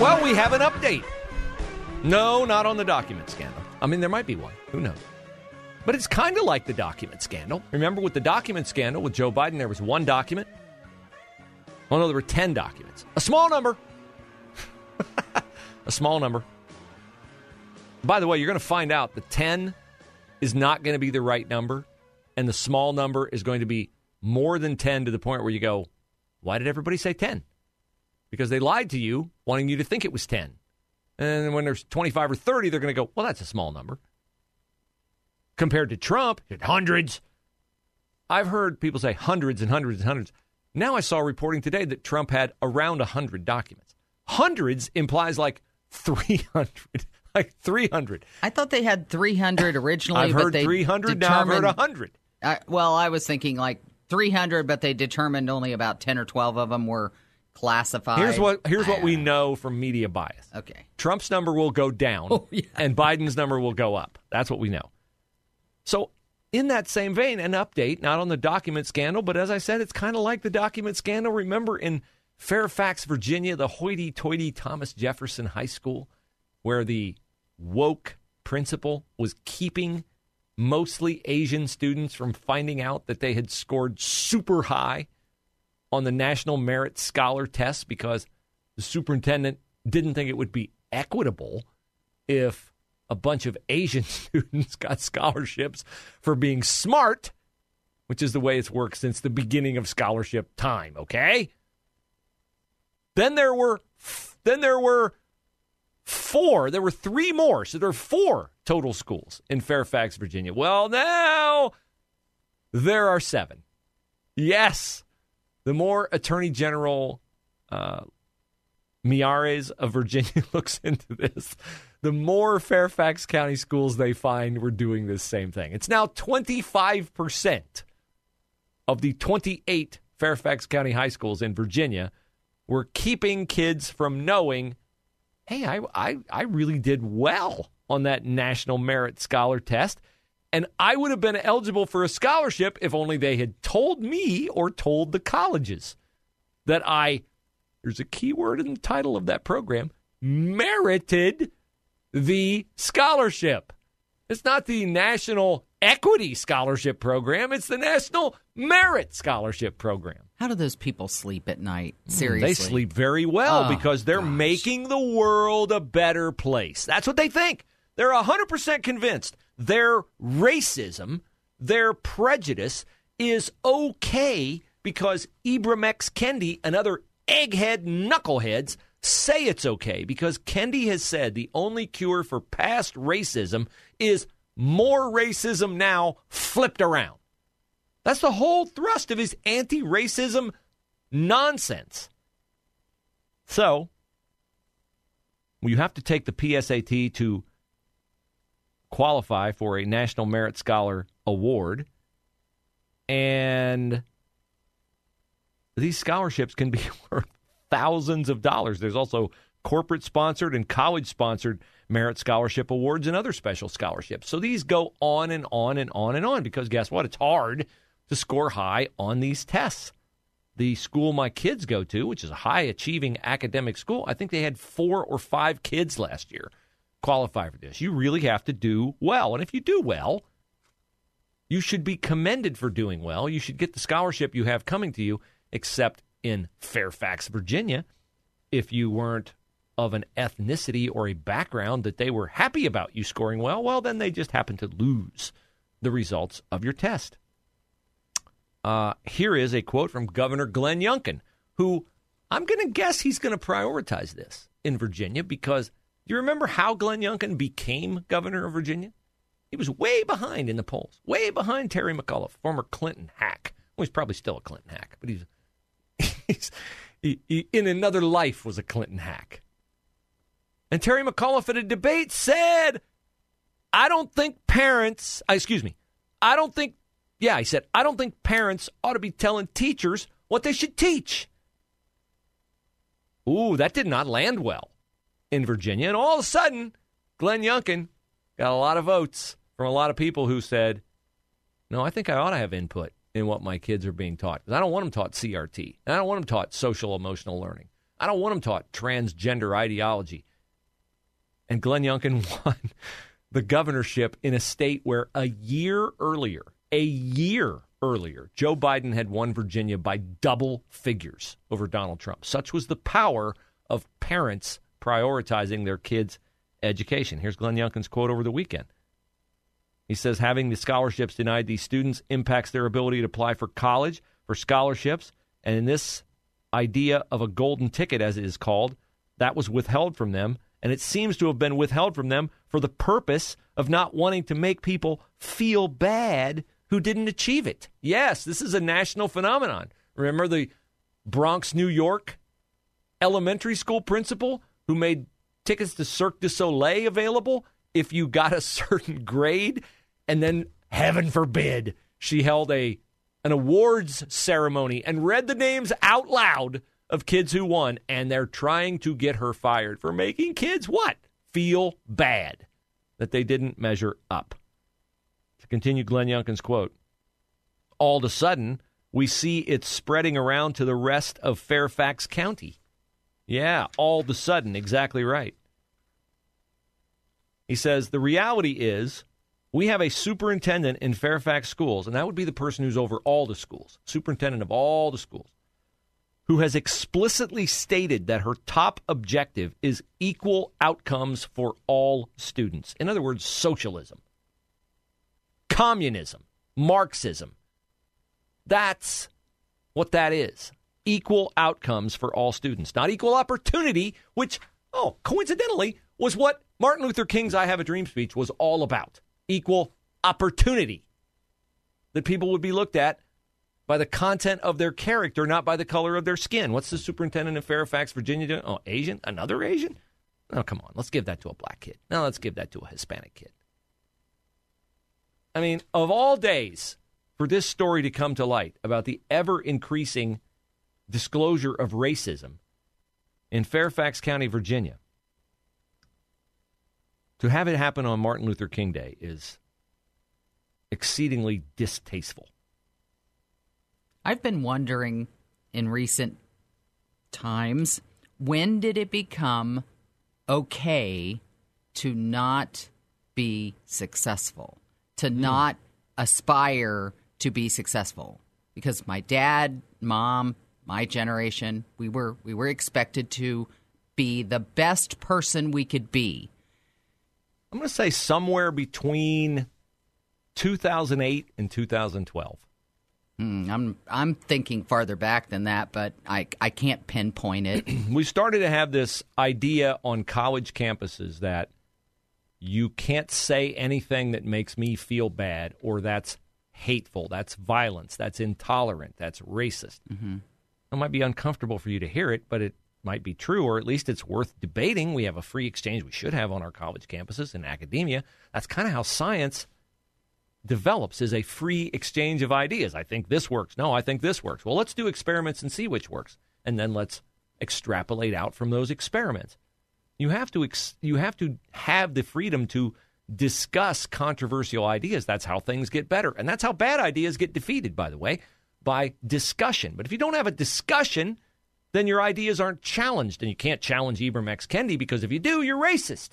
Well, we have an update. No, not on the document scandal. I mean, there might be one. Who knows? But it's kind of like the document scandal. Remember, with the document scandal with Joe Biden, there was one document. Oh, no, there were 10 documents. A small number. a small number. By the way, you're going to find out the 10 is not going to be the right number, and the small number is going to be more than 10 to the point where you go, why did everybody say 10? Because they lied to you, wanting you to think it was 10. And when there's 25 or 30, they're going to go, well, that's a small number. Compared to Trump, hundreds. I've heard people say hundreds and hundreds and hundreds. Now I saw reporting today that Trump had around 100 documents. Hundreds implies like 300. Like 300. I thought they had 300 originally. I've heard they 300, now I've heard 100. Uh, well, I was thinking like 300, but they determined only about 10 or 12 of them were classified. Here's what here's what we know from media bias. Okay. Trump's number will go down Oh, yeah. and Biden's number will go up. That's what we know. So, in that same vein, an update, not on the document scandal, but as I said, it's kind of like the document scandal. Remember in Fairfax, Virginia, the hoity toity Thomas Jefferson High School, where the woke principal was keeping mostly Asian students from finding out that they had scored super high on the National Merit Scholar test because the superintendent didn't think it would be equitable if a bunch of Asian students got scholarships for being smart, which is the way it's worked since the beginning of scholarship time, okay? Then there were then there were four. There were three more. So there were four total schools in Fairfax, Virginia. Well, now there are seven. Yes. The more Attorney General uh, Miyares of Virginia looks into this, the more Fairfax County schools they find were doing this same thing. It's now 25% of the 28 Fairfax County high schools in Virginia were keeping kids from knowing, hey, I, I, I really did well on that National Merit Scholar test. And I would have been eligible for a scholarship if only they had told me or told the colleges that I, there's a key word in the title of that program, merited the scholarship. It's not the National Equity Scholarship Program, it's the National Merit Scholarship Program. How do those people sleep at night? Mm, Seriously. They sleep very well Oh, because they're gosh. making the world a better place. That's what they think. They're 100% convinced their racism, their prejudice is okay because Ibram X. Kendi and other egghead knuckleheads say it's okay because Kendi has said the only cure for past racism is more racism now flipped around. That's the whole thrust of his anti racism nonsense. So, you have to take the PSAT to qualify for a National Merit Scholar Award. And these scholarships can be worth thousands of dollars. There's also corporate sponsored and college sponsored merit scholarship awards and other special scholarships. So these go on and on and on and on because guess what? It's hard to score high on these tests. The school my kids go to, which is a high achieving academic school, I think they had four or five kids last year qualify for this. You really have to do well. And if you do well, you should be commended for doing well. You should get the scholarship you have coming to you, except in Fairfax, Virginia. If you weren't of an ethnicity or a background that they were happy about you scoring well, well, then they just happen to lose the results of your test. Uh, here is a quote from Governor Glenn Youngkin, who I'm going to guess he's going to prioritize this in Virginia because you remember how Glenn Youngkin became governor of Virginia? He was way behind in the polls, way behind Terry McAuliffe, former Clinton hack. Well, he's probably still a Clinton hack, but he's, he's he, he, in another life was a Clinton hack. And Terry McAuliffe at a debate said, I don't think parents, uh, excuse me, I don't think, yeah, he said, I don't think parents ought to be telling teachers what they should teach. Ooh, that did not land well in Virginia. And all of a sudden, Glenn Youngkin got a lot of votes from a lot of people who said, no, I think I ought to have input in what my kids are being taught. Because I don't want them taught CRT. And I don't want them taught social emotional learning. I don't want them taught transgender ideology. And Glenn Youngkin won the governorship in a state where a year earlier, a year earlier, Joe Biden had won Virginia by double figures over Donald Trump. Such was the power of parents prioritizing their kids' education. Here's Glenn Youngkin's quote over the weekend. He says having the scholarships denied these students impacts their ability to apply for college, for scholarships, and in this idea of a golden ticket, as it is called, that was withheld from them. And it seems to have been withheld from them for the purpose of not wanting to make people feel bad who didn't achieve it. Yes, this is a national phenomenon. Remember the Bronx, New York elementary school principal who made tickets to Cirque du Soleil available if you got a certain grade, and then heaven forbid she held a an awards ceremony and read the names out loud of kids who won, and they're trying to get her fired for making kids what feel bad that they didn't measure up. To continue Glenn Youngkin's quote, all of a sudden we see it spreading around to the rest of Fairfax County. Yeah, all of a sudden, exactly right. He says the reality is we have a superintendent in Fairfax schools, and that would be the person who's over all the schools, superintendent of all the schools, who has explicitly stated that her top objective is equal outcomes for all students. In other words, socialism, communism, Marxism. That's what that is. Equal outcomes for all students, not equal opportunity, which, oh, coincidentally, was what Martin Luther King's I Have a Dream speech was all about equal opportunity. That people would be looked at by the content of their character, not by the color of their skin. What's the superintendent in Fairfax, Virginia doing? Oh, Asian? Another Asian? Oh, come on. Let's give that to a black kid. Now let's give that to a Hispanic kid. I mean, of all days for this story to come to light about the ever increasing disclosure of racism in Fairfax County, Virginia, to have it happen on Martin Luther King Day is exceedingly distasteful. I've been wondering in recent times when did it become okay to not be successful, to mm. not aspire to be successful? Because my dad, mom, my generation, we were we were expected to be the best person we could be I'm going to say somewhere between 2008 and 2012. Mm, I'm I'm thinking farther back than that, but I I can't pinpoint it. we started to have this idea on college campuses that you can't say anything that makes me feel bad or that's hateful, that's violence, that's intolerant, that's racist. Mm-hmm. It might be uncomfortable for you to hear it, but it might be true, or at least it's worth debating. We have a free exchange we should have on our college campuses in academia. That's kind of how science develops is a free exchange of ideas. I think this works. No, I think this works. Well, let's do experiments and see which works. And then let's extrapolate out from those experiments. You have to ex- you have to have the freedom to discuss controversial ideas. That's how things get better. And that's how bad ideas get defeated, by the way, by discussion. But if you don't have a discussion, then your ideas aren't challenged. And you can't challenge Ibram X. Kendi because if you do, you're racist.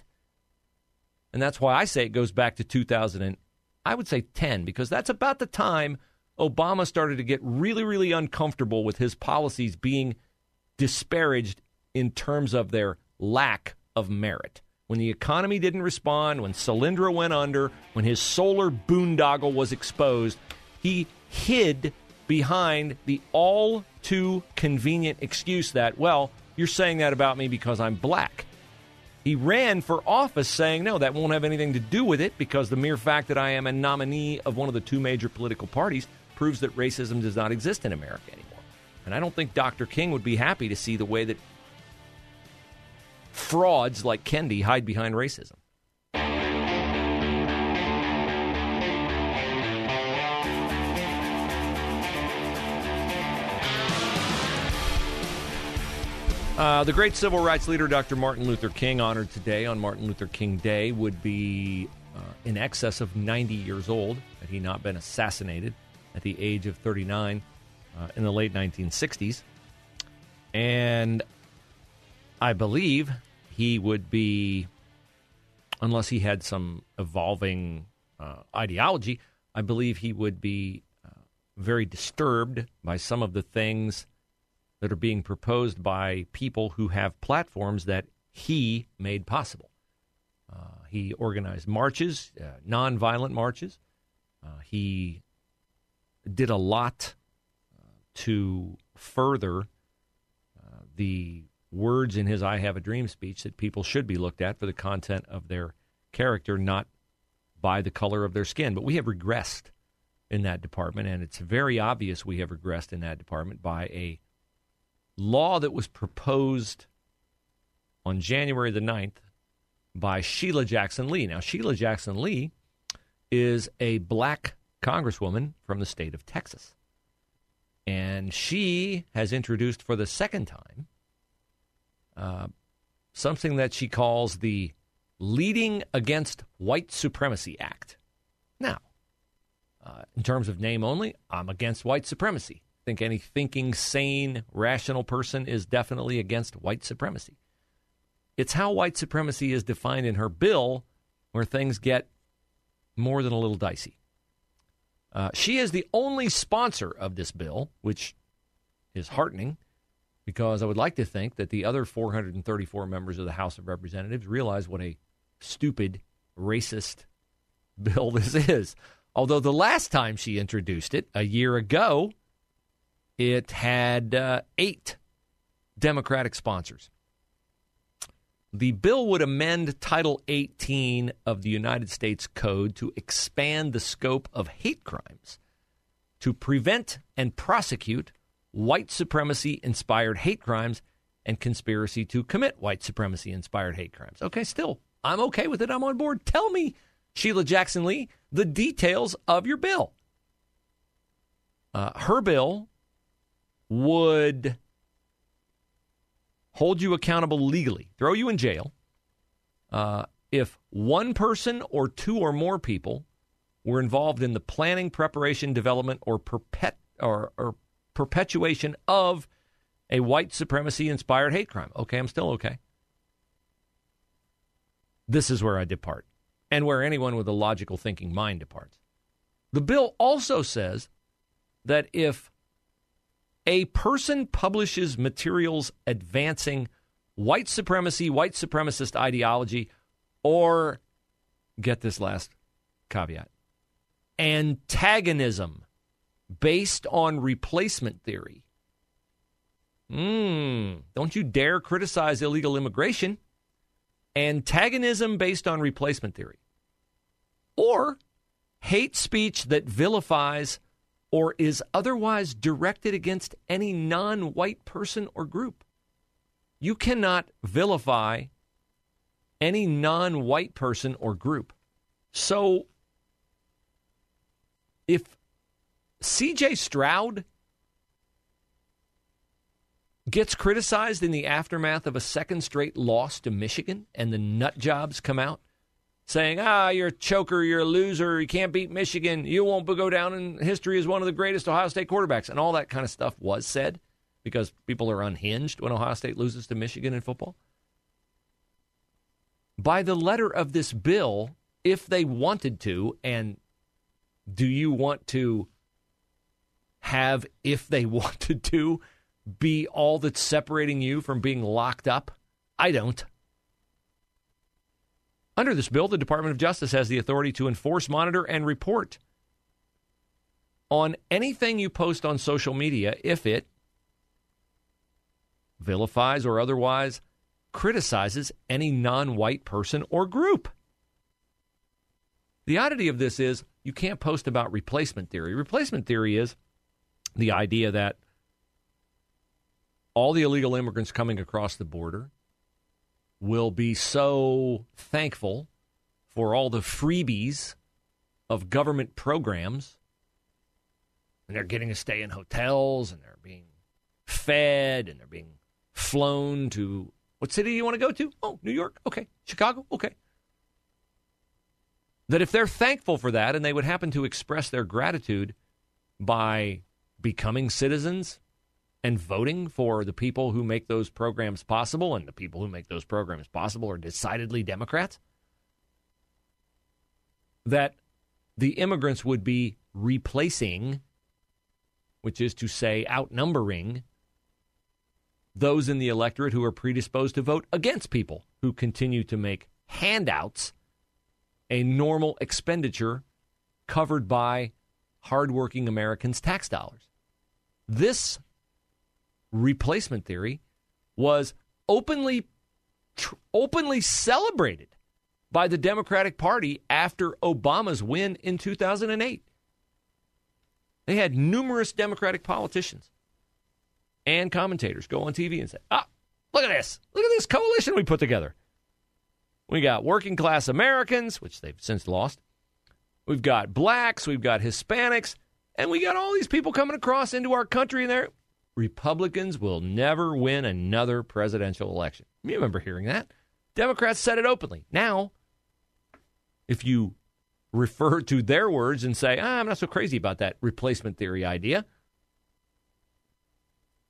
And that's why I say it goes back to 2000 and I would say 10 because that's about the time Obama started to get really, really uncomfortable with his policies being disparaged in terms of their lack of merit. When the economy didn't respond, when Solyndra went under, when his solar boondoggle was exposed, he hid behind the all too convenient excuse that, well, you're saying that about me because I'm black. He ran for office saying, no, that won't have anything to do with it because the mere fact that I am a nominee of one of the two major political parties proves that racism does not exist in America anymore. And I don't think Dr. King would be happy to see the way that frauds like Kendi hide behind racism. Uh, the great civil rights leader, Dr. Martin Luther King, honored today on Martin Luther King Day, would be uh, in excess of 90 years old had he not been assassinated at the age of 39 uh, in the late 1960s. And I believe he would be, unless he had some evolving uh, ideology, I believe he would be uh, very disturbed by some of the things that are being proposed by people who have platforms that he made possible. Uh, he organized marches, uh, nonviolent marches. Uh, he did a lot uh, to further uh, the words in his I Have a Dream speech that people should be looked at for the content of their character, not by the color of their skin. But we have regressed in that department, and it's very obvious we have regressed in that department by a law that was proposed on January the 9th by Sheila Jackson Lee. Now, Sheila Jackson Lee is a black congresswoman from the state of Texas. And she has introduced for the second time uh, something that she calls the Leading Against White Supremacy Act. Now, uh, in terms of name only, I'm against white supremacy think any thinking, sane, rational person is definitely against white supremacy. It's how white supremacy is defined in her bill where things get more than a little dicey. Uh, she is the only sponsor of this bill, which is heartening because I would like to think that the other 434 members of the House of Representatives realize what a stupid, racist bill this is. Although the last time she introduced it, a year ago, it had uh, eight Democratic sponsors. The bill would amend Title 18 of the United States Code to expand the scope of hate crimes to prevent and prosecute white supremacy inspired hate crimes and conspiracy to commit white supremacy inspired hate crimes. Okay, still, I'm okay with it. I'm on board. Tell me, Sheila Jackson Lee, the details of your bill. Uh, her bill would hold you accountable legally, throw you in jail, uh, if one person or two or more people were involved in the planning, preparation, development, or, perpet- or, or perpetuation of a white supremacy inspired hate crime. Okay, I'm still okay. This is where I depart, and where anyone with a logical thinking mind departs. The bill also says that if a person publishes materials advancing white supremacy, white supremacist ideology, or get this last caveat antagonism based on replacement theory. Hmm, don't you dare criticize illegal immigration. Antagonism based on replacement theory. Or hate speech that vilifies or is otherwise directed against any non white person or group. You cannot vilify any non white person or group. So if CJ Stroud gets criticized in the aftermath of a second straight loss to Michigan and the nut jobs come out, saying, ah, you're a choker, you're a loser, you can't beat Michigan, you won't go down in history as one of the greatest Ohio State quarterbacks. And all that kind of stuff was said because people are unhinged when Ohio State loses to Michigan in football. By the letter of this bill, if they wanted to, and do you want to have, if they wanted to, be all that's separating you from being locked up? I don't. Under this bill, the Department of Justice has the authority to enforce, monitor, and report on anything you post on social media if it vilifies or otherwise criticizes any non white person or group. The oddity of this is you can't post about replacement theory. Replacement theory is the idea that all the illegal immigrants coming across the border will be so thankful for all the freebies of government programs. And they're getting to stay in hotels and they're being fed and they're being flown to what city do you want to go to? Oh, New York. Okay. Chicago. Okay. That if they're thankful for that and they would happen to express their gratitude by becoming citizens and voting for the people who make those programs possible, and the people who make those programs possible are decidedly Democrats, that the immigrants would be replacing, which is to say, outnumbering those in the electorate who are predisposed to vote against people who continue to make handouts a normal expenditure covered by hardworking Americans' tax dollars. This replacement theory was openly tr- openly celebrated by the Democratic Party after Obama's win in 2008. They had numerous Democratic politicians and commentators go on TV and say, "Ah, look at this. Look at this coalition we put together. We got working class Americans, which they've since lost. We've got blacks, we've got Hispanics, and we got all these people coming across into our country and they're Republicans will never win another presidential election. You remember hearing that? Democrats said it openly. Now, if you refer to their words and say, ah, I'm not so crazy about that replacement theory idea,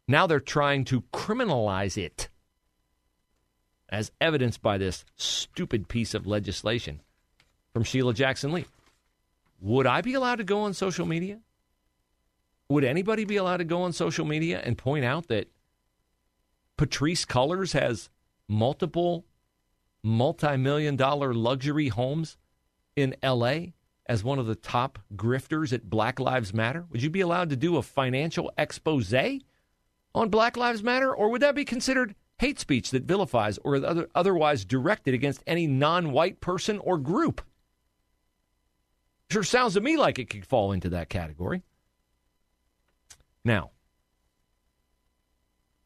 now they're trying to criminalize it, as evidenced by this stupid piece of legislation from Sheila Jackson Lee. Would I be allowed to go on social media? Would anybody be allowed to go on social media and point out that Patrisse Cullors has multiple multi million dollar luxury homes in LA as one of the top grifters at Black Lives Matter? Would you be allowed to do a financial expose on Black Lives Matter? Or would that be considered hate speech that vilifies or other, otherwise directed against any non white person or group? Sure sounds to me like it could fall into that category. Now,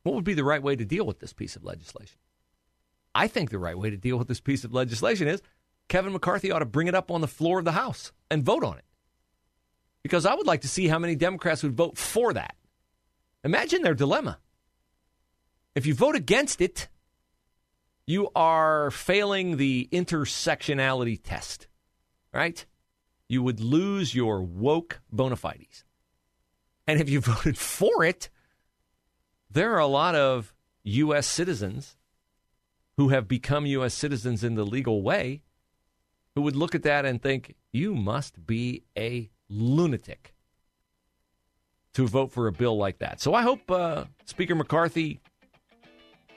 what would be the right way to deal with this piece of legislation? I think the right way to deal with this piece of legislation is Kevin McCarthy ought to bring it up on the floor of the House and vote on it. Because I would like to see how many Democrats would vote for that. Imagine their dilemma. If you vote against it, you are failing the intersectionality test, right? You would lose your woke bona fides. And if you voted for it, there are a lot of U.S. citizens who have become U.S. citizens in the legal way who would look at that and think, you must be a lunatic to vote for a bill like that. So I hope uh, Speaker McCarthy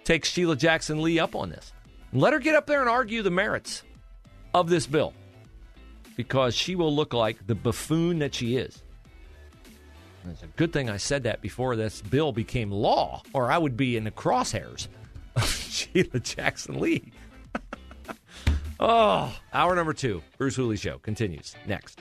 takes Sheila Jackson Lee up on this. Let her get up there and argue the merits of this bill because she will look like the buffoon that she is. It's a good thing I said that before this bill became law, or I would be in the crosshairs of Sheila Jackson Lee. oh, hour number two, Bruce Hooley Show continues next.